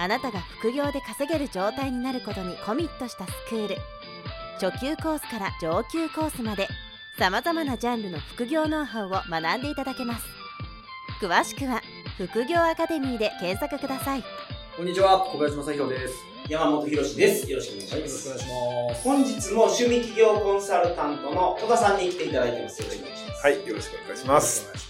あなたが副業で稼げる状態になることにコミットしたスクール初級コースから上級コースまでさまざまなジャンルの副業ノウハウを学んでいただけます詳しくは副業アカデミーで検索くださいこんにちは、小林正宏です。山本博史です。よろしくお願いします。ろしくお願いします。本日も趣味企業コンサルタントの戸田さんに来ていただいてます。よろしくお願いします。はい、よろしく。お願いします。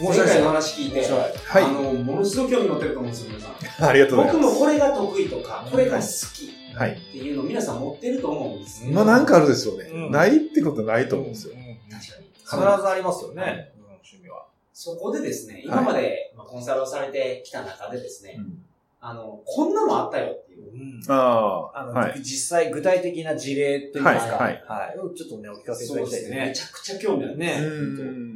前回の話聞いて、はいあの、ものすごく興味持ってると思うんですよ、皆さん。ありがとうございま僕もこれが得意とか、これが好きす。はい。っていうの皆さん持ってると思うんですよ。まあなんかあるでしょうね。うんないってことないと思うんですよ。ん確かに。必ずありますよね、はいうん趣味は。そこでですね、今まで、まあ、コンサルをされてきた中でですね、うんあの、こんなのあったよっていう。ああ、あの、はい。実際具体的な事例といいますか、はいはい。ちょっとね、お聞かせいただきたいですすね。ねめちゃくちゃ興味ある。ね。うん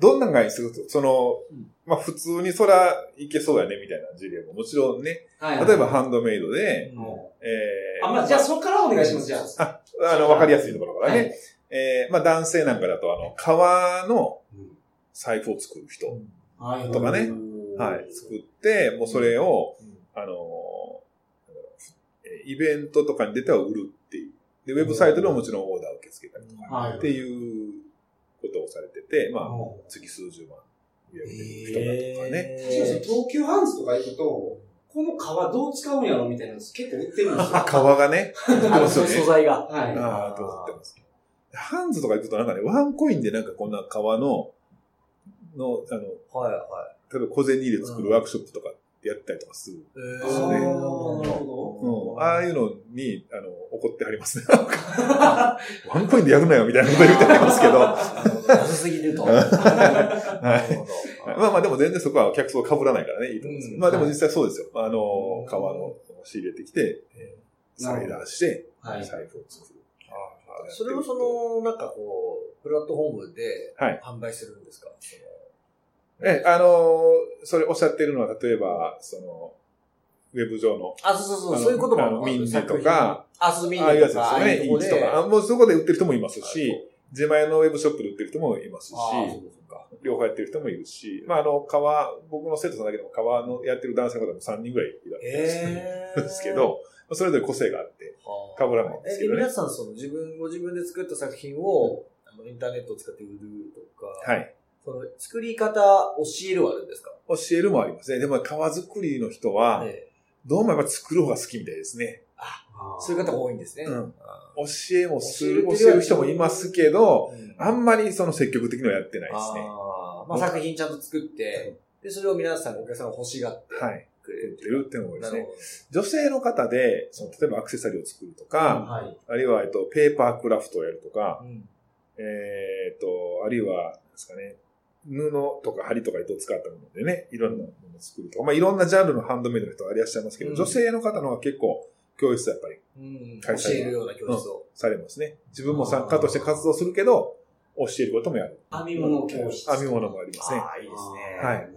どんなんがいいすると、そのうん、まあ普通にそらいけそうやねみたいな事例ももちろんね、はい例えばハンドメイドで、もえうあ、まあ、じゃあそこからお願いします、じゃあ。あ、あの、わかりやすいところからね。はい。えーまあ男性なんかだと、あの、革のうん。財布を作る人、はいとかね。はい、作って、もうそれを、あのー、イベントとかに出ては売るっていう。で、ウェブサイトでももちろんオーダーを受け付けたりとか、はい。っていうされてて、まあも、月数十万売り上げてる人だとかね。確かに東急ハンズとか行くと、この革どう使うんやろみたいなの結構売ってるんですよ。あ、革がね、あの、ますよね。素材が。はい。ああ、と思ってます？ハンズとか行くとなんかね、ワンコインでなんかこんな革の、の、あの、はい、は例えば小銭入れ作るワークショップとかやったりとかする。い。あーそうねなるほうん、ああいうのに、あの、怒ってはりますね。ワンコインでやるなよみたいなこと言ってはりますけど。安すぎると。なるほど。まあまあでも全然そこは客層被らないからね、いいと思うんですけど。うんまあでも実際そうですよ。あの、革の仕入れてきて、えースライダーして、はい財布を作る。それをその、なんかこう、プラットフォームではい販売するんですか、え、あのーそれおっしゃってるのは、例えば、その、ウェブ上の、あ、そうそうそう、そういうこともあのミンジとか、あ、そう、ミンああいうやつジとか、ですよね、インチとか。あもうそこで売ってる人もいますし、自前のウェブショップで売ってる人もいますし。両方やってる人もいるし、まあ、あの、革、僕の生徒さんだけでも革のやってる男性の方も3人ぐらいいるえんですけど、まあそれぞれ個性があって、被らないんですけえ、どね皆。さん、その自分、ご自分で作った作品を、あのインターネットを使って売るとか、はい。その作り方教えるはあるんですか？教えるもありますね。でも、革作りの人は、ええどうもやっぱ作る方が好きみたいですね。ど。そういう方が多いんですね。うんあ教えもする、教える人もいますけど、うんあんまりその積極的にはやってないですね。あーまあ、作品ちゃんと作って、で、それを皆さん、お客さんが欲しがってはい。くてるっていうのが多いですね。女性の方で、その例えばアクセサリーを作るとか、はい。あるいは、えっと、ペーパークラフトをやるとか、ど。うんえーっと、あるいは、ですかね、布とか針とか糸を使ったものでね、いろんなものを作るとか、まあいろんなジャンルのハンドメイドの人がいらっしゃいますけど、うん女性の方の方が結構教室やっぱりうん開催教えるような教室を。されますね。自分も作家として活動するけど、教えることもやる。編み物教室。編み物もありますね。ああ、いいですね。はい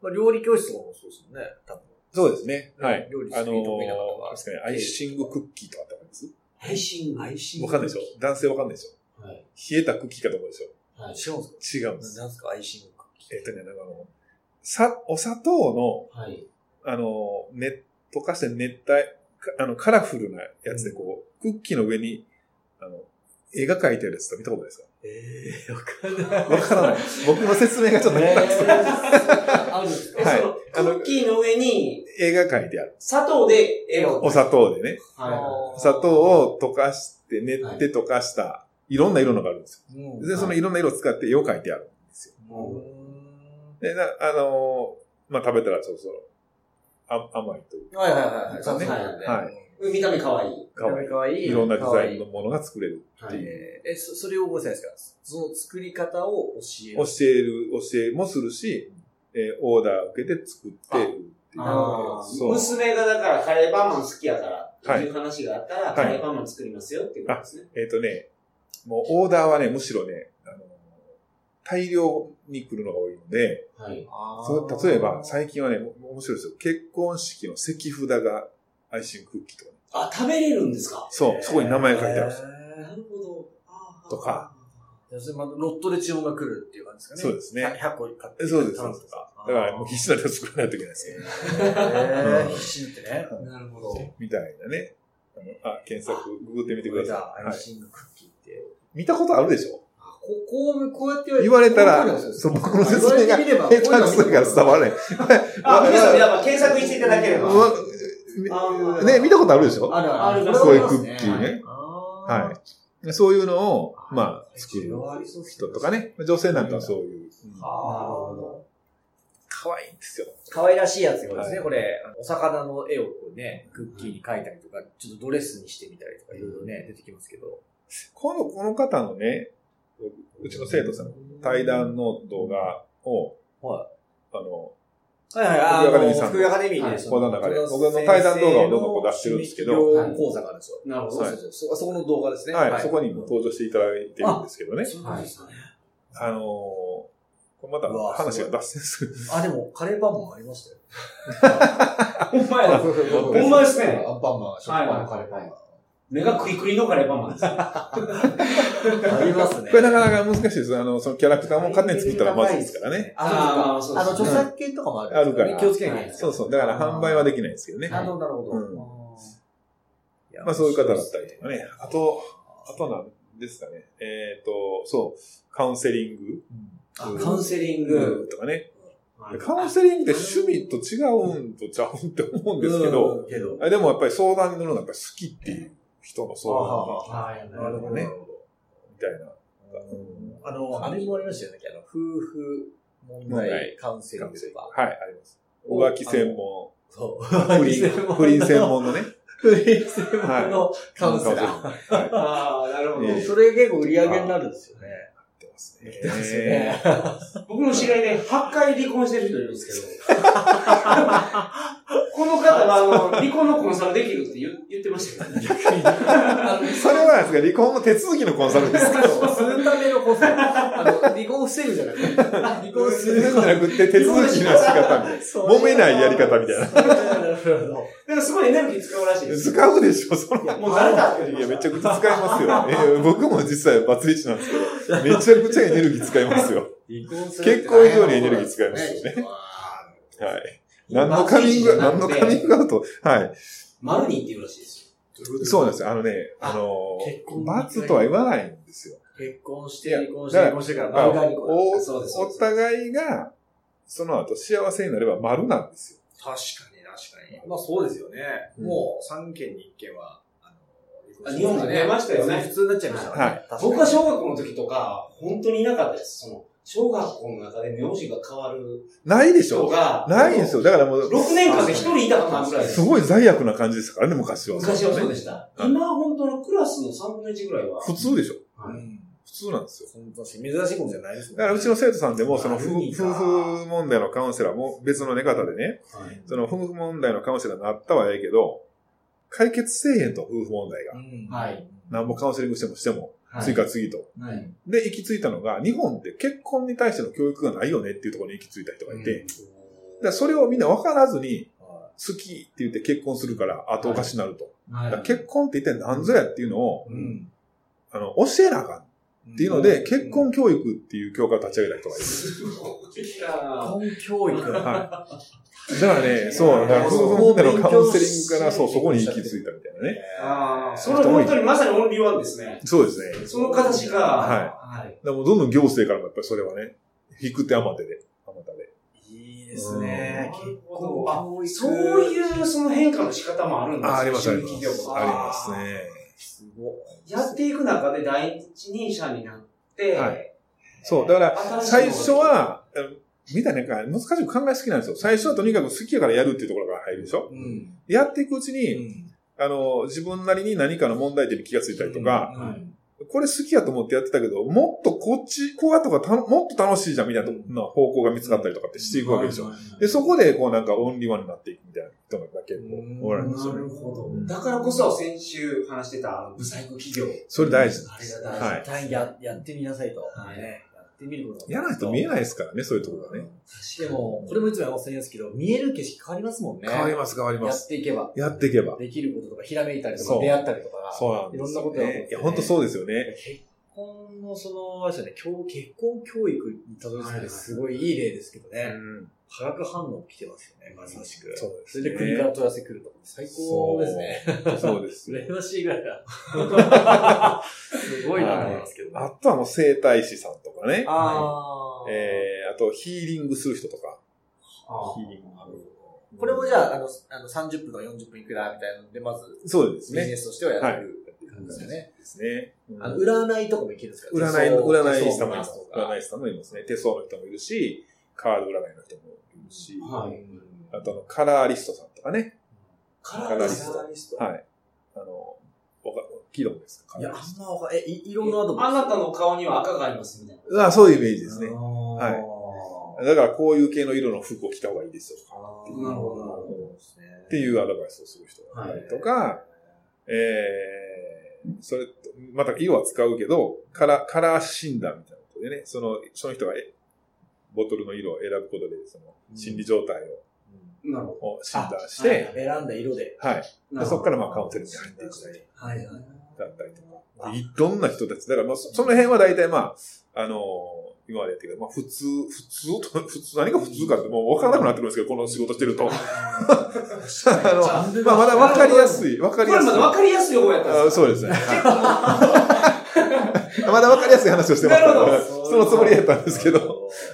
まあ、料理教室もそうですよね、多分。そうですね。はい。料理あの得意得意な確かにアイシングクッキーとかってわかります配信。アイシングわかんないでしょ男性わかんないでしょはい。冷えたクッキーかと思うでしょはい。違うんですか違うんです。なんですかアイシングクッキー。えっとね、なんかあの、さ、お砂糖の、はい。あの、ね、溶かして熱帯、かあの、カラフルなやつでこう、クッキーの上に、あの、絵が描いてあるやつと見たことないですか？ええー、わかんない。わからない。僕の説明がちょっと下手くそ あるんですか？はいクッキーの上に絵が描いてある。砂糖で絵を。お砂糖でね。は砂糖を溶かして、練って溶かした、いろんな色のがあるんですうんよ。で、そのいろんな色を使って絵を描いてあるんですよ。い。で、なあのーまあ、食べたらそろそろ、あ甘いというはいはいはいはい。そうねはいはい見た目可愛い。かわいい。かわいい。いろんなデザインかわのものが作れるはい。えーえ、そそれをごめんなさいですか？その作り方を教える。教える、教えもするし、えーオーダーを受けて作って売っいう。あーそう娘がだからカレーパンマン好きやから、はいっていう話があったら、いカレーパンマン作りますよっていうことですね。えっ、とね、もうオーダーはね、むしろね、あの、大量に来るのが多いので、はい。そう例えば最近はね、面白いですよ。結婚式の席札がアイシングクッキーとかね。あ、食べれるんですか？そう、そこに名前書いてあるんですよ。なるほど。とか。ロットで注文が来るっていう感じですかね。そうですね100個買ってそうです。だからもう必死な量作らないといけないですよ。へー必死にってね。なるほど。みたいなね。あのあ、検索、ググってみてください。はい、あアイシングクッキー。見たことあるでしょ？ここう、こうやって言われたらそう僕の説明が下手くそだから伝わらない。あ、皆さん、やっぱ検索していただければ。ね、見たことあるでしょ？あるある。こういうクッキーね。ははい。そういうのを、まあ、作る人とかね。女性なんかはそういう。あなるほど。可愛いんですよ。可愛らしいやつがですね、はいこれ、お魚の絵をこうね、クッキーに描いたりとか、ちょっとドレスにしてみたりとか、いろいろね、出てきますけど。この、この方のね、うちの生徒さんの対談の動画を、はあの、はいはい、福井アカデミーさんの福井アカデミーで、講座の中で僕の対談動画をどんどんこう出してるんですけど趣味業講座があるんですよ。なるほど。そうそうそこの動画ですね。はい、そこにも登場していただいてるんですけどね。そうですね。あのーこれまた話が脱線する。あ、でも、カレーパンマンありましたよ。ほんまや。ほんまですね。アンパンマン、食パンのカレーパンマン。目がクリクリのカレーパンマンです。ありますね。これなかなか難しいです。あの、そのキャラクターも勝手に作ったらまずいですからね。あ、そうか。あそうです著作権とかもある。あるから気をつけない。そうそう。だから販売はできないんですけどね。なるほど、なるほど。まあそういう方だったりとかね。あと、あとなんですかね。えっ、と、そう、カウンセリングあカウンセリング。とかね。はいカウンセリングって趣味と違うんとちゃうんって思うんですけど、うんけど。あでもやっぱり相談に乗るのがやっぱり好きっていう人の相談はい。なるほどね。みたいな。あの、あれもありましたよね。あの、夫婦問題カウンセリングとか。はい、あります。浮気専門、そう。不倫、不倫専門のね。不倫専門のカウンセラー。はい。ああ、なるほど。ええそれ結構売り上げになるんですよね。ます売ってますよね。僕の知り合いで8回離婚してる人いるんですけど。この方は、あの、離婚のコンサルできるって言言ってましたけどね。それはですか、離婚の手続きのコンサルですか？するためのこそ、あの、離婚を防ぐじゃなくて、離婚するんじゃなくて手続きの仕方みたいな。揉めないやり方みたいな。なるほど。だからすごいエネルギー使うらしいです。使うでしょ、その。もう慣れたいや、めちゃくちゃ使いますよ。えー僕も実際バツイチなんですけど、めちゃくちゃエネルギー使いますよ。結婚以上にエネルギー使いますよね。はい。何のカミング、何のカミングアウト？はい。丸にって言うらしいですそうなんですよ。あのね、あの罰とは言わないんですよ。結婚して、離婚して、離婚してから、まあ丸が離婚。お互いが、その後幸せになれば丸なんですよ。確かに、確かに。まあそうですよね。うんもう3件に1件は、日本で出ましたよね普通になっちゃいましたね。はい僕は小学校の時とか、本当にいなかったです。その、小学校の中で名字が変わるないでしょ人が、ないんですよ。だからもう、6年間で1人いたかなぐらいですす。ごい罪悪な感じですからね、昔は。昔はそうでした。はい今本当のクラスの3分の1ぐらいは。普通でしょ。はいうん普通なんですよ。珍しいことじゃないですもんだからうちの生徒さんでも、その夫婦問題のカウンセラーも別の寝方でね、はいその夫婦問題のカウンセラーになったはええけど、解決せえへんと、夫婦問題が。うんはい。なんぼカウンセリングしてもしても、はい次から次と。はい。で、行き着いたのが、日本って結婚に対しての教育がないよねっていうところに行き着いた人がいて、だからそれをみんな分からずに、好きって言って結婚するから後おかしになると。だから結婚って一体何ぞやっていうのを、うん。あの、教えなあかんっていうので、結婚教育っていう教科を立ち上げた人がいる。結婚教育。はい。だからね、そう、だから夫婦問題のカウンセリングから、そう、そこに行き着いたみたいなね。ああ、それ本当にまさにオンリーワンですね。そうですね。その形が、はいはい。だからもうどんどん行政からもやっぱりそれはね、引く手あまてで、あまたで。いいですね。うん結婚教育。そういうその変化の仕方もあるんですあ、あります、あります。ありますね。すごい。やっていく中で第一人者になって、はいそう、だから、最初は、うんみたいな、なんか難しく考えすぎなんですよ。最初はとにかく好きやからやるっていうところから入るでしょ？うん。やっていくうちに、うんあの、自分なりに何かの問題点に気がついたりとか、はいこれ好きやと思ってやってたけど、もっとこっち、こうやった方がたもっと楽しいじゃんみたいな方向が見つかったりとかってしていくわけでしょ。で、そこで、こうなんかオンリーワンになっていくみたいな人が結構おられるんですよね。なるほど。だからこそ先週話してた、あの、ブサイク企業。それ大事あれが大事。はい単や、やってみなさいと。はいね。やってみることがやらないと見えないですからね、そういうところがね。でも、これもいつも山本さんですけど、見える景色変わりますもんね。変わります、変わりまやす。っていけば。やっていけば。できることとか、ひらめいたりとか、出会ったりとか。そうなんですよ、ね。いろんなことねいや、本当そうですよね。結婚のその、あれですよね、教結婚教育にたどり着くってすごいいい例ですけどね。うん化学反応起きてますよね、まさしく。そうですねそれで国から問い合わせ来るとか、最高ですね。そうですよ。羨ましいぐらいだ。すごいなと思いますけどね。あとはもう整体師さんとかね。あーえー、あとヒーリングする人とか。あヒーリング。これもじゃあ、あの、あの30分とか40分いくらみたいなので、まず、そうですね。ビジネスとしてはやってくる感じですよね。ですね。うんあの、占いとかもいけるんですか？占いの、占い師さんもいいます。占い師さんもいますね。手相の人もいるし、カード占いの人もいるし、はい。あとあの、カラーリストさんとかね。カラーリストリスはい。あの、わか聞いたことですか？いや、あんまわかんえ、い色のアドバイスあなたの顔には赤がありますみたいな。ト。あそういうイメージですね。はい。だからこういう系の色の服を着た方がいいですよとか。なるほどなるほどっていうアドバイスをする人がいたりとか、えー、それと、また色は使うけど、カラー、カラー診断みたいなことでね、その、その人がえボトルの色を選ぶことで、その、心理状態なるほをを診断して、選んだ色で。はい。そこからまあカウンセリングに入っていったりはいはい。だったりとか、いろんな人たち、だからまあそその辺は大体まあ、あのー今までやってるけど、まあ普通、普通と、普通、何が普通かってもう分からなくなってくるんですけど、この仕事してると。あの、まあまだ分かりやすい、分かりやすい。これまだ分かりやすい方やったんですあそうですね。まだ分かりやすい話をしてますかなるほら、どそのつもりやったんですけど、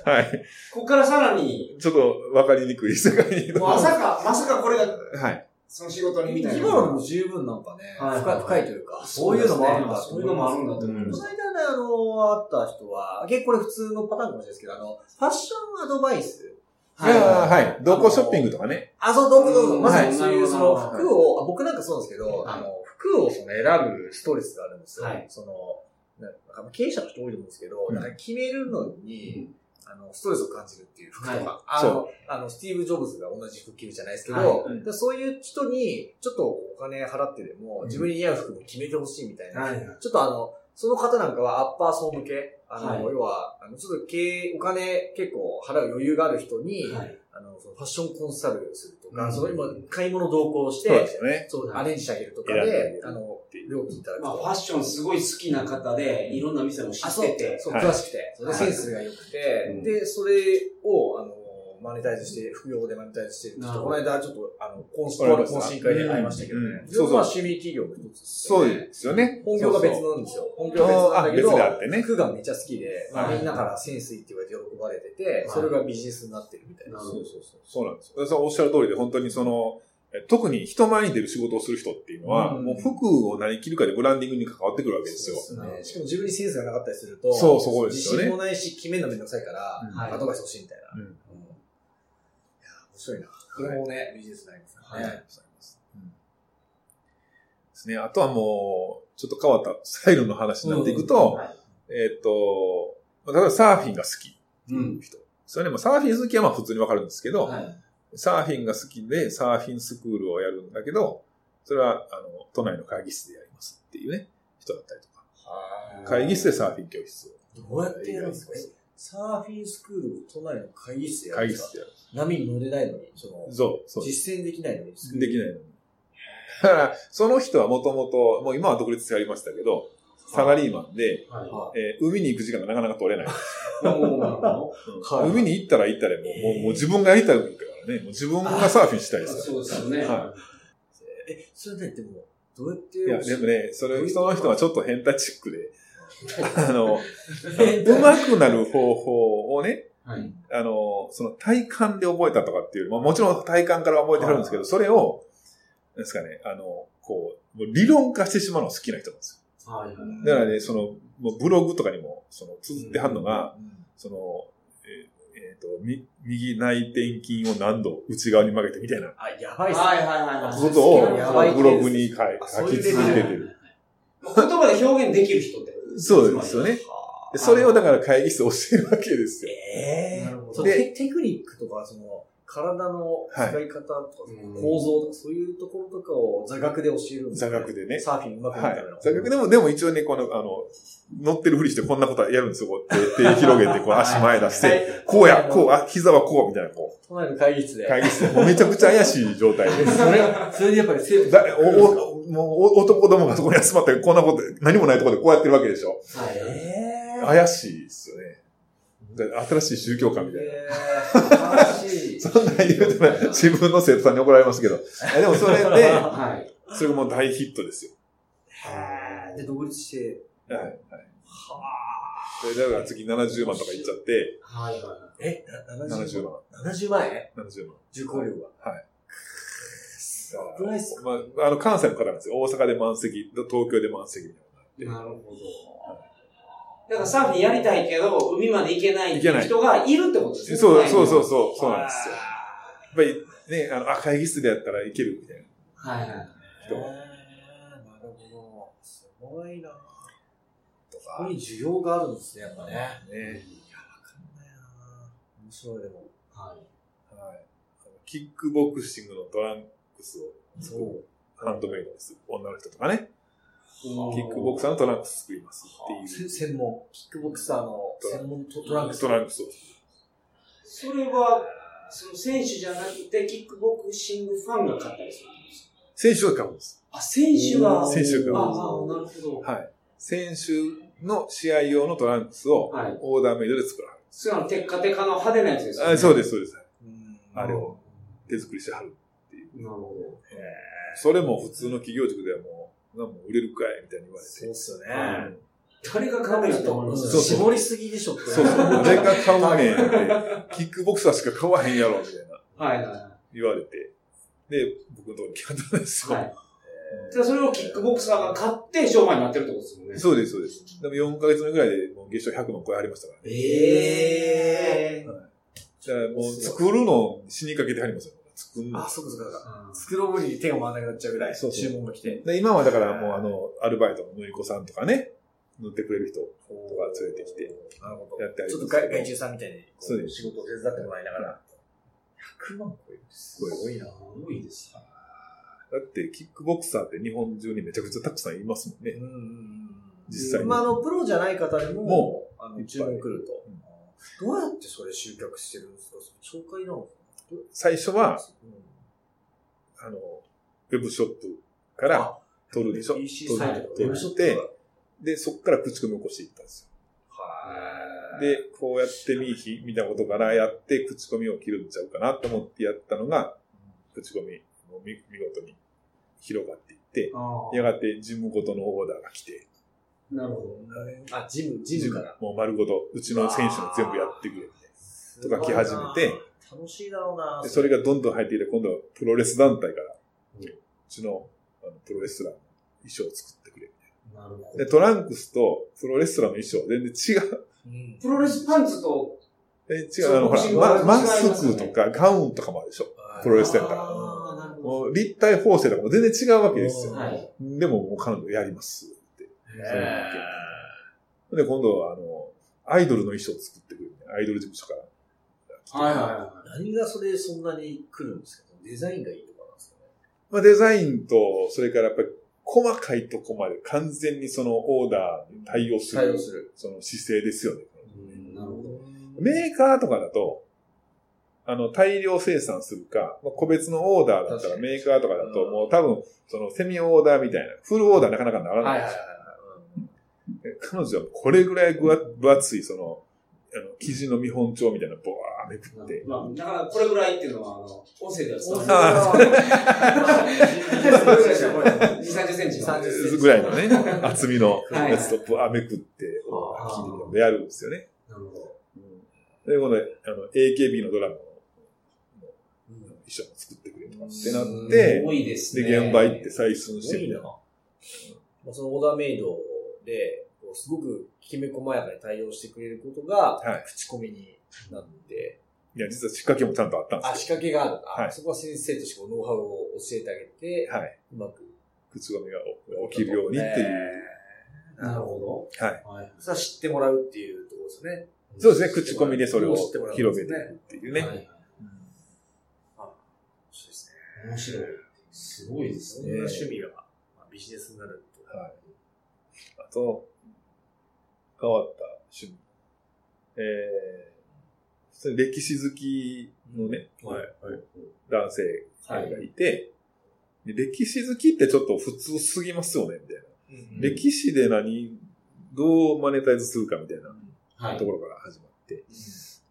はい。ここからさらに、ちょっと分かりにくい世界に。まさか、まさかこれが、はい。その仕事にみたいな。今のでも十分なんかね、はい深い深いというか、そういうのもあるんだとそういうのもあるんだと思いうんます。この間ね、あの、会った人は、結構これ普通のパターンかもしれないですけど、あの、ファッションアドバイス。はい。はい。同行ショッピングとかね。あ、そう、どうぞどうぞ。うんまさにそういう、はいその服を、あ僕なんかそうなんですけど、はいあの、服をその選ぶストレスがあるんですよ。はいその、なんか経営者の人多いと思うんですけど、うんなんか決めるのに、あの、ストレスを感じるっていう服とか、はい。あの、あの、スティーブ・ジョブズが同じ服着るじゃないですけど、はい。でそういう人に、ちょっとお金払ってでも、自分に似合う服も決めてほしいみたいな、はい。ちょっとあの、その方なんかはアッパー層向け、あの、はい要は、あの、ちょっと経営、お金結構払う余裕がある人に、はい。あの、そのファッションコンサルするとか、うん。その今、買い物同行しそうでて、すよね。そう、アレンジしてあげるとかであの、料金いただくまあ、と。ファッションすごい好きな方で、いろんな店も知ってて、そう、はい。詳しくて、センスが良くて、うん。で、それを、あの、マネタイズして、副業でマネタイズしてる人と、なるほどこの間ちょっと、あの、懇わかりました懇親会で会いましたけどねうん。それもま趣味企業の一つですそう。ですよね。本業が別そうなんですよ。本業は別なんだけど、あ別であってね服がめっちゃ好きで、みんなからセンスいいって言われて喜ばれてて、はいそれがビジネスになってるみたいな。そうそうそう。そうなんですよ。そうおっしゃる通りで、本当にその、え特に人前に出る仕事をする人っていうのは、うんもう服を何着るかでブランディングに関わってくるわけですよ。そうですね。しかも自分にセンスがなかったりすると、そうそこですよね自信もないし、決めるのめんどくさいから、アドバイス欲しいみたいな。白いな。これもね、ビジネスになりますからね。はいですね。あとはもう、ちょっと変わったスタイルの話になっていくと、はいえーっと、例えばサーフィンが好きう人。それでもサーフィン好きはまあ普通にわかるんですけど、はい。サーフィンが好きでサーフィンスクールをやるんだけど、それは、あの、都内の会議室でやりますっていうね、人だったりとか。会議室でサーフィン教室を。どうやってやるんですか？サーフィンスクールを都内の会議室でやる会議室でやる。波に乗れないのに、その、そう、そうです。実践できないのに、できないのに。だから、その人はもともと、もう今は独立してやりましたけど、サラリーマンで、はえー海に行く時間がなかなか取れない。はい海に行ったら行ったらもう、もうもう自分がやりたいからね、もう自分がサーフィンしたいですかそうですよね。はえ、それね、でも、どうやってら。いや、でもね、それ、その人はちょっと変態チックで、あの、変 態上手くなる方法をね、はい。あの、その体感で覚えたとかっていう、まあもちろん体感から覚えてはるんですけど、それを、なんですかね、あの、こう、理論化してしまうのが好きな人なんですはい。はい。よ。だからね、その、もうブログとかにも、その、綴ってはんのが、うんその、えーえーと、み右内転筋を何度内側に曲げてみたいなあ、やばいっすね。はいはいはいはい。ことをブログに書き続けてる。言葉で表現できる人ってこそうですよね。でそれをだから会議室で教えるわけですよ。ええなるほどテクニックとか、その、体の使い方とか、うん構造とか、そういうところとかを座学で教えるんです座学でねサーフィンうまくなはいるための。。座学でも、でも一応ね、この、あの、乗ってるふりしてこんなことやるんですよ。こう手、手広げて、こう足前出して、こうや、こう、あ、膝はこう、みたいな、こ都内の会議室う、で。会議室で、もうめちゃくちゃ怪しい状態で。それ、それでやっぱり生徒だおおもうお男どもがそこに集まって、こんなこと、何もないところでこうやってるわけでしょ。はい。ええ怪しいですよね。新しい宗教観みたいな。ええ素晴らしい。そんなん言うとね、自分の生徒さんに怒られますけど。えでもそれで、はい。それがもう大ヒットですよ。へえで、独立して。はい。はい。はそれだから次70万とかいっちゃって、はい。はい。あ。え、な70 70万？万。70万円？70万。受講料が。はい。すごくないっすかまあ、あの、関西の方なんですよ。大阪で満席、東京で満席みたいな。なるほど。だからサーフィンやりたいけど、海まで行けないい人がいるってことですね。そう、そうそうう。そう、そうなんですよ。やっぱりね、あの、あ、会議室でやったらいけるみたいな。はいはい。へえなるほど。すごいなとここに需要があるんですね、やっぱね。ね。いや、わかんないな面白いでも。はい。はい。あのキックボクシングのトランクスをそう。ハンドメイドです。女の人とかね。キキックボクサーのトランクス作りますってせいう。専門。キックボクサーの専門トトランクス。トランクスを。それは、その選手じゃなくて、キックボクシングファンが買ったりするんですか？選手が買うんです。あ、選手が。選手がああ、なるほど。はい。選手の試合用のトランクスをはいオーダーメイドで作らはる。それはテッカテカの派手なやつですよね。あそうです、そうです。うんあれを手作りしてはる。なるほそれも普通の企業塾ではもう、なんも売れるかいみたいに言われて。そうっすよね。誰が買うんやと思いますそうそう絞りすぎでしょって。そうそう。誰が買うねんって、キックボクサーしか買わへんやろ、みたいなはいは言われて。で、僕のところに来たんですい。よ。はい。でそれをキックボクサーが買って商売になってるってことですもんね。そうです、そうです。でも4ヶ月目ぐらいでもう月賞100万超えありましたからね。ええだからもう作るの死にかけてはりますよ。作るのあ、。そうかそうかそうか。うん作る方に手が回らなくなっちゃうぐらい、そうそう注文が来て。で今はだからもうあの、アルバイトの塗り子さんとかね、塗ってくれる人とか連れてきてなるほど。やってありちょっますけどと外外注さんみたいに、こそうです仕事を手伝ってもらいながら。100万超える。すごいな。多いです。だってキックボクサーって日本中にめちゃくちゃたくさんいますもんね。うんうんうん。実際にまあ、あの、プロじゃない方でも、もあの、いっぱい注文来るとうん。どうやってそれ集客してるんですか？それ紹介なの最初は、うんあの、ウェブショップから取るでしょ？取ってで、そこから口コミを起こしていったんですはよ。で、こうやってみひ、見たことからやって、口コミを切るんちゃうかなと思ってやったのが、口コミも見見事に広がっていって、あやがてジムごとのオーダーが来て、あ。なるほど。あ、ジム、ジムから。もう丸ごと、うちの選手の全部やってくれて。とか来始めて楽しいだろうなで、それがどんどん入っていて、今度はプロレス団体から、うちのあのプロレスラーの衣装を作ってくれ。なるほで、トランクスとプロレスラーの衣装全然違う。うんプロレスパンツと、え違う、あの、ほら、マスクとかガウンとかもあるでしょ。プロレスやったらもう立体縫製とかも全然違うわけですよ。ど。はい。でももう彼女やりますって。へで、今度はあの、アイドルの衣装を作ってくれる、ね、アイドル事務所から。はいはいは何がそれそんなに来るんですか？デザインがいいとかなんですかね？まあ、デザインと、それからやっぱり細かいとこまで完全にそのオーダーに対応する。対応する。その姿勢ですよね。い。なるほど。メーカーとかだと、あの、大量生産するか、まあ、個別のオーダーだったらメーカーとかだと、もう多分、そのセミオーダーみたいな、フルオーダーなかなかならないんですよ。で彼女はこれぐらい分厚い、その、あの、生地の見本帳みたいなめくって、まあ、だからこれぐらいっていうのは、あの、音声では伝わある。2、30センチの。30センチぐらいのね、厚みのはいやつとボワーめくって、あー生地のやるんですよね。なるほど。で、この、あの、AKB のドラマの衣装も作ってくれとかってなって、多いですね。で、現場行って採寸し。てみたいな。まあ、そのオーダーメイドで、こうすごくきめ細やかに対応してくれることが、はい口コミになって、いや、実は仕掛けもちゃんとあったんあ、です仕掛けがある。あはいそこは先生としてノウハウを教えてあげて、よ。はい。うまく。口コミが起きるようにっていう。なるほはい。ど。はい。それは知ってもらうっていうところですね。そうですね、口コミでそれを知ってもらうんですね広げていくっていうね。はいそうですね。面白い。すごいですそんな趣味がまあビジネスになると。はい。あと、変わった趣味。えー、歴史好きのね、はい。はい。男性がいて、で歴史好きってちょっと普通すぎますよね、みたいな。歴史で何、どうマネタイズするかみたいなはい。ところから始まって。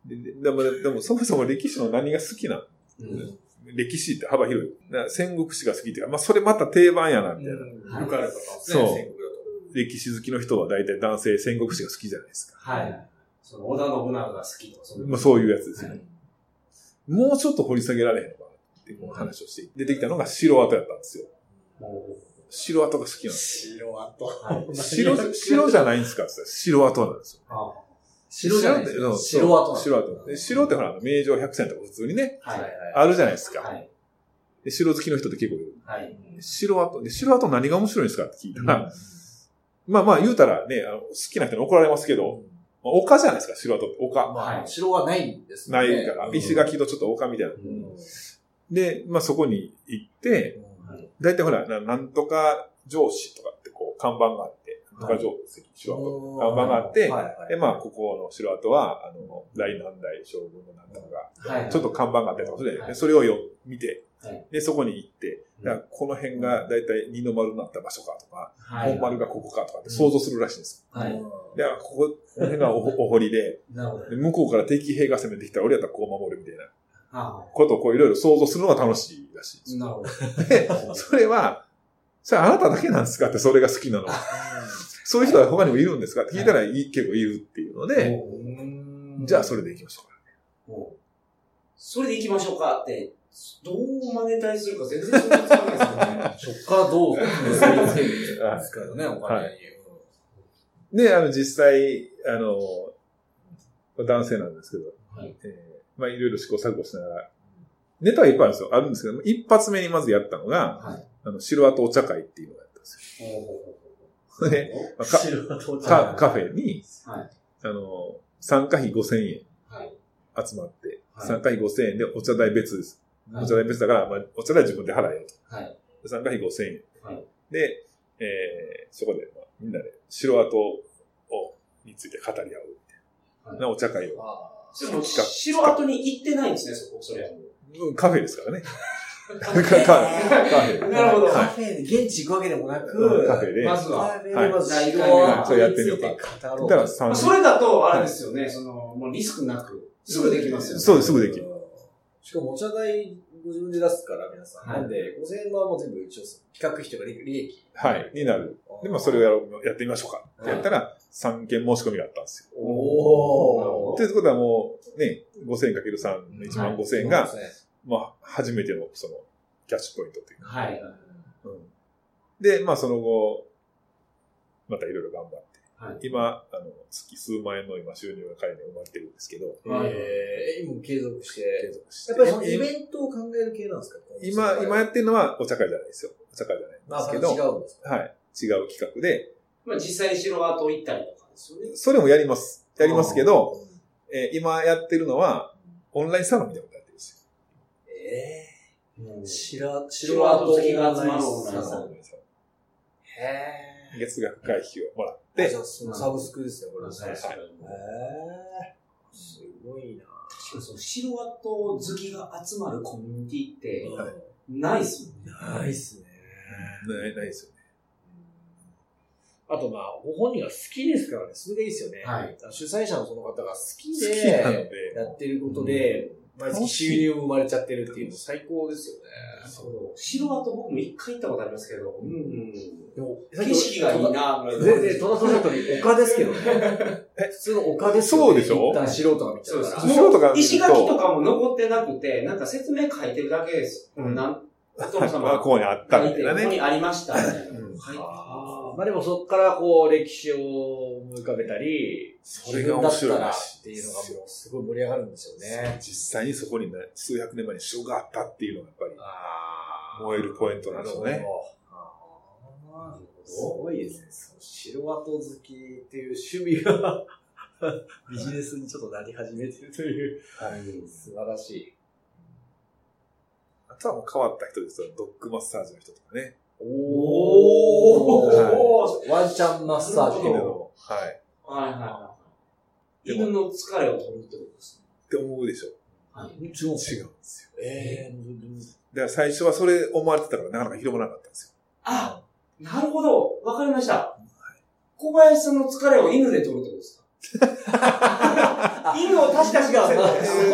でででも、でもそもそも歴史の何が好きなうん歴史って幅広い。戦国史が好きっていうか、まあそれまた定番やな、みたいな。はいルカルとかもねそう戦国だと歴史好きの人は大体男性戦国史が好きじゃないですか。はい。その織田信長が好きとか、そういうまあそういうやつですよはね。もうちょっと掘り下げられへんのかなっていう話をして、出てきたのが城跡やったんですよ。城跡が好きなんです城跡。はい。城、城じゃないんですかって言ったら城跡なんですよ。あ城じゃないってうん城跡城跡。で城ってほら、名城百選とか普通にね、はい。あるじゃないですか。はい。で城好きの人って結構いる。はい。城跡。で、城跡何が面白いんですかって聞いたら、まあまあ言うたらね、あの好きな人に怒られますけど、まあ、丘じゃないですか、城跡って。丘。まはいあ、城はないんですなねいから、うん石垣のちょっと丘みたいな。うんで、まあそこに行って、大体ほら、ななんとか上司とかってこう、看板があって、なんとか上司、城跡。看板があって、で、まあ、ここの城跡は、あの、大何代将軍のなんとかが、はい。ちょっと看板があったりとかするじゃないはいでそれをよ見て、はいで、そこに行って、だからこの辺が大体二の丸になった場所かとか、はい。本丸がここかとかって想像するらしいんですよ。はい。で、あここ、この辺がお お堀で、で。向こうから敵兵が攻めてきたら俺やったらこう守るみたいなあことをこういろいろ想像するのが楽しいらしいんですよ。なるほど。で、それは、それあなただけなんですかってそれが好きなのは。そういう人は他にもいるんですかって聞いたらいい結構いるっていうので、じゃあそれで行きましょうか。それで行きましょうかって、どうマネタイズするか全然想像つかないですよね。そっからどう結びつけるんですからね、お金に。で、あの、実際、あの、男性なんですけど、はいえーまあ、いろいろ試行錯誤しながら、ネタはいっぱいあるんですよ。あるんですけど、一発目にまずやったのが、はい。あの、城跡お茶会っていうのをやったんですよ。で、まあカフェに、はい。あの、参加費5000円はい。集まって、はい参加費5000円でお茶代別です。はいお茶代別だから、まあ、お茶代自分で払えよと。はい。で参加費5000円。はいで、えーそこで、まあ、みんなで城跡を、について語り合うみたいな、はいなお茶会を。あでも、城跡に行ってないんですね、そこ、それは。うんカフェですからね。カフカェ。カフェ。なるほどカはフェで現地行くわけでもなく、うんカフェで。まずは。カフェでまずはい城はいそうやってみようかについて語ろうだから3まあそれだと、あれですよね、その、もうリスクなく、すぐできますよね。そうですすぐできるしかもお茶代ご自分で出すから、皆さん。はいなんで、5000円はもう全部一応、企画費とか利利益。はい。になる。で、まあ、それをやろうやってみましょうか。ってやったら、3件申し込みがあったんですよ。おということはもう、ね、5000円かける3、1万5000円が、まあ、初めての、その、キャッシュポイントというか。はい。うんで、まあ、その後、またいろいろ頑張って。はい。今、あの、月数万円の今収入が彼に生まれてるんですけど、はいえー、今も継続して。継続して。やっぱりそのイベントを考える系なんですか？今、今やってるのはお茶会じゃないですよ。お茶会じゃないですけど、それ違うんですか？はい。違う企画で、まあ実際に城跡行ったりとかですよね。それもやります。やりますけど、うんえー今やってるのは、オンラインサロンみたいなことやってるんですえうんー、白、城跡好きが集まるオンラインサロンよ。へー。月額会費をもらっで、てサブスクですね、これ。はい。すごいな確かにその城跡好きが集まるコミュニティってはいないっすもんね。ないっすね。ないないですよね。あとまあ、ご本人が好きですからね、それがいいですよね。はい主催者のその方が好き好で、きなので、やってることで、毎月収入も生まれちゃってるっていうの最高ですよね。そう城跡僕も一回行ったことありますけど、うんうん。でも、景色がいいなぁ。全然、トラトラと 丘ですけどね。普通の丘ですよね。そうでしょ？一旦素人が見ちゃそうです。うから。素人が石垣とかも残ってなくて、なんか説明書いてるだけです。うんなん、お父まあ、様ここにあったみ書いて、ここたいなね。にありました、みたいな。うん書いてあーまあでもそこからこう、歴史を思い浮かべたり、それが面白い自分だっていうのがもうすごい盛り上がるんですよね。実際にそこにね、数百年前に城があったっていうのがやっぱりあ燃えるポイントなんですよね。すごいですね。その城跡好きっていう趣味が ビジネスにちょっとなり始めてるという、はい。素晴らしい。あとはもう変わった人ですよ。ドッグマッサージの人とかね。おーワンちゃんマッサージ犬の。はい。はいはいはい。犬の疲れを取るってことですって思うでしょ。ね。はい。もちろん。違うんですよ。ええだから最初はそれ思われてたからなかなか広まらなかったんですあ、なるほど。わかりました。小林さんの疲れを犬で取るってことですか？犬を足し足しが、小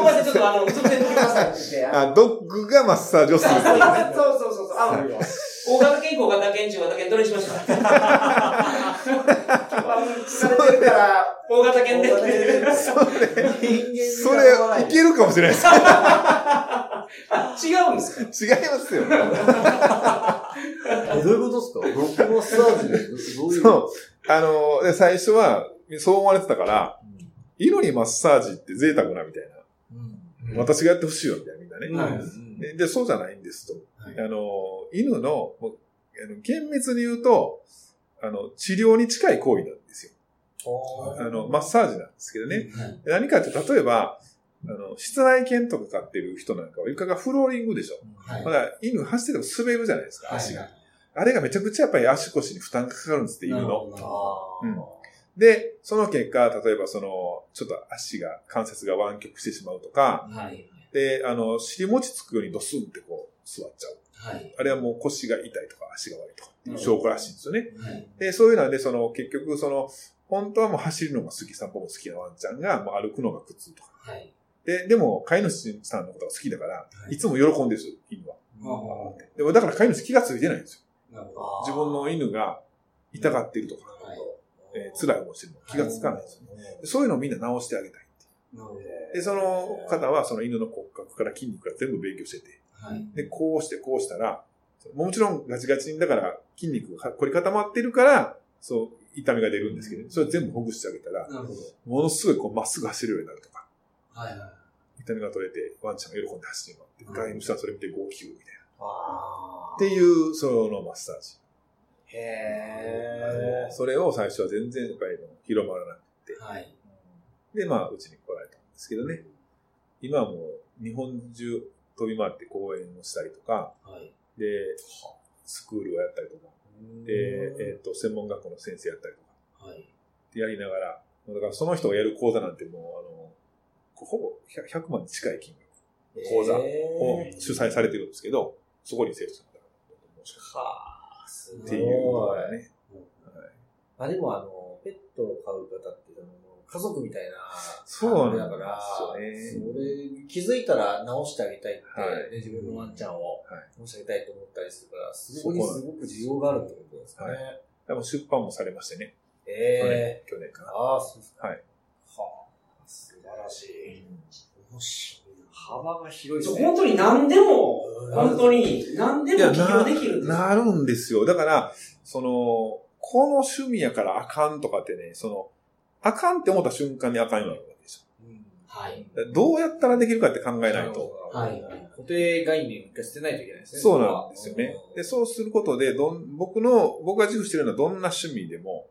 林さんちょっとあの、映ってみてくださいって言って。よ。あ、ドッグがマッサージをする。そうそうそうそう。あの、大型犬、小型犬、中型犬、どれにしました？今日は疲れてるから、大型犬で。人間それ、いけるかもしれないです。あ、違うんですか？違いますよ。え、どういうことですか？ロックマッサージでどどういう？そう。あの、で最初は、そう思われてたから、犬にマッサージって贅沢なみたいな。うん。私がやってほしいよ、みたいなみんなね。はいうんでで、そうじゃないんですと。はいあの、犬の、もうあの厳密に言うと、あの、治療に近い行為なんですよ。あの、マッサージなんですけどね。何かって、例えば、あの、室内犬とか飼ってる人なんかは床がフローリングでしょ。はいまだ犬走ってても滑るじゃないですか、足が。はいあれがめちゃくちゃやっぱり足腰に負担がかかるんですって、犬の。うんで、その結果、例えばその、ちょっと足が、関節が湾曲してしまうとか、はい。で、あの、尻餅つくようにドスンってこう、座っちゃう。はい。あれはもう腰が痛いとか足が悪いとかっていう証拠らしいんですよね。はい。で、そういうので、その、結局、その、本当はもう走るのが好き、散歩も好きなワンちゃんが、もう歩くのが苦痛とか。はい。で、でも、飼い主さんのことが好きだから、はいいつも喜んでるんですよ、犬は。あでも、だから飼い主気がついてないんですよ。自分の犬が痛がってるとか、はい。えー辛い思いしてるの気がつかないんですよ。でそういうのをみんな直してあげたい。で、その方はその犬の骨格から筋肉から全部勉強してて、はい。で、こうしてこうしたら、もちろんガチガチにだから筋肉が凝り固まってるから、そう、痛みが出るんですけど、それ全部ほぐしてあげたら。ものすごいこうまっすぐ走れるようになるとか、はいはい。痛みが取れてワンちゃんが喜んで走ってるのって、飼い主はそれ見て号泣みたいな。あっていう、そのマッサージ。ーへー。それを最初は全然やっぱり広まらなくて。はい。で、まあ、うちに来られたんですけどね。今はもう日本中飛び回って講演をしたりとか、はい。で、スクールをやったりとか、で、えっ、と、専門学校の先生やったりとか、はい。ってやりながら、だからその人がやる講座なんてもう、あの、ほぼ 100, 100万に近い金額講座を主催されてるんですけど、そこに生徒さんが申し込はあ、すごい。むっていうのがね。まあでもあの、ペットを飼う方っ家族みたいなそうなんだから、ですよねそれ、気づいたら直してあげたいって、はいね自分のワンちゃんをはい直してあげたいと思ったりするから、そこにすごく需要があるってことですかね。はいでも出版もされましてね。ええ去年から。ああ、そうですか。はい。はあ、素晴らしい。面白いな。幅が広いね。本当に何でも、うん本当に何でも起業できるんですよ。なるんですよ。だから、その、この趣味やからあかんとかってね、その、あかんって思った瞬間にあかんようになるわけですうんはい。よ。どうやったらできるかって考えないと。はい固定概念を一回捨てないといけないですね。そうなんですよね。で、うそうすることで、どん、僕の、僕が自負してるのはどんな趣味でも、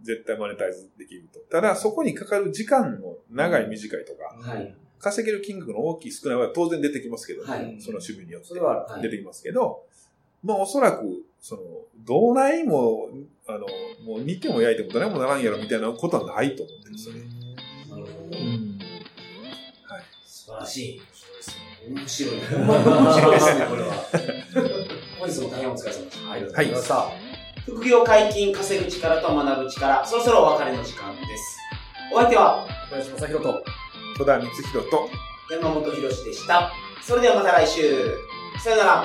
絶対マネタイズできると。ただ、そこにかかる時間の長い短いとか、はい。稼げる金額の大きい少ないは当然出てきますけど、はいその趣味によって出てきますけど、まあおそらく、その、どないも、あの、もう煮ても焼いても誰もならんやろみたいなことはないと思ってるんですよね。なるほど。はい。素晴らしい。面白い。面白い。ですね、これは。本日も大変お疲れ様でした。はい。はい。さあ、副業解禁、稼ぐ力と学ぶ力、そろそろお別れの時間です。お相手は小林正宏と、戸田光弘と、山本博史でした。それではまた来週。さよなら。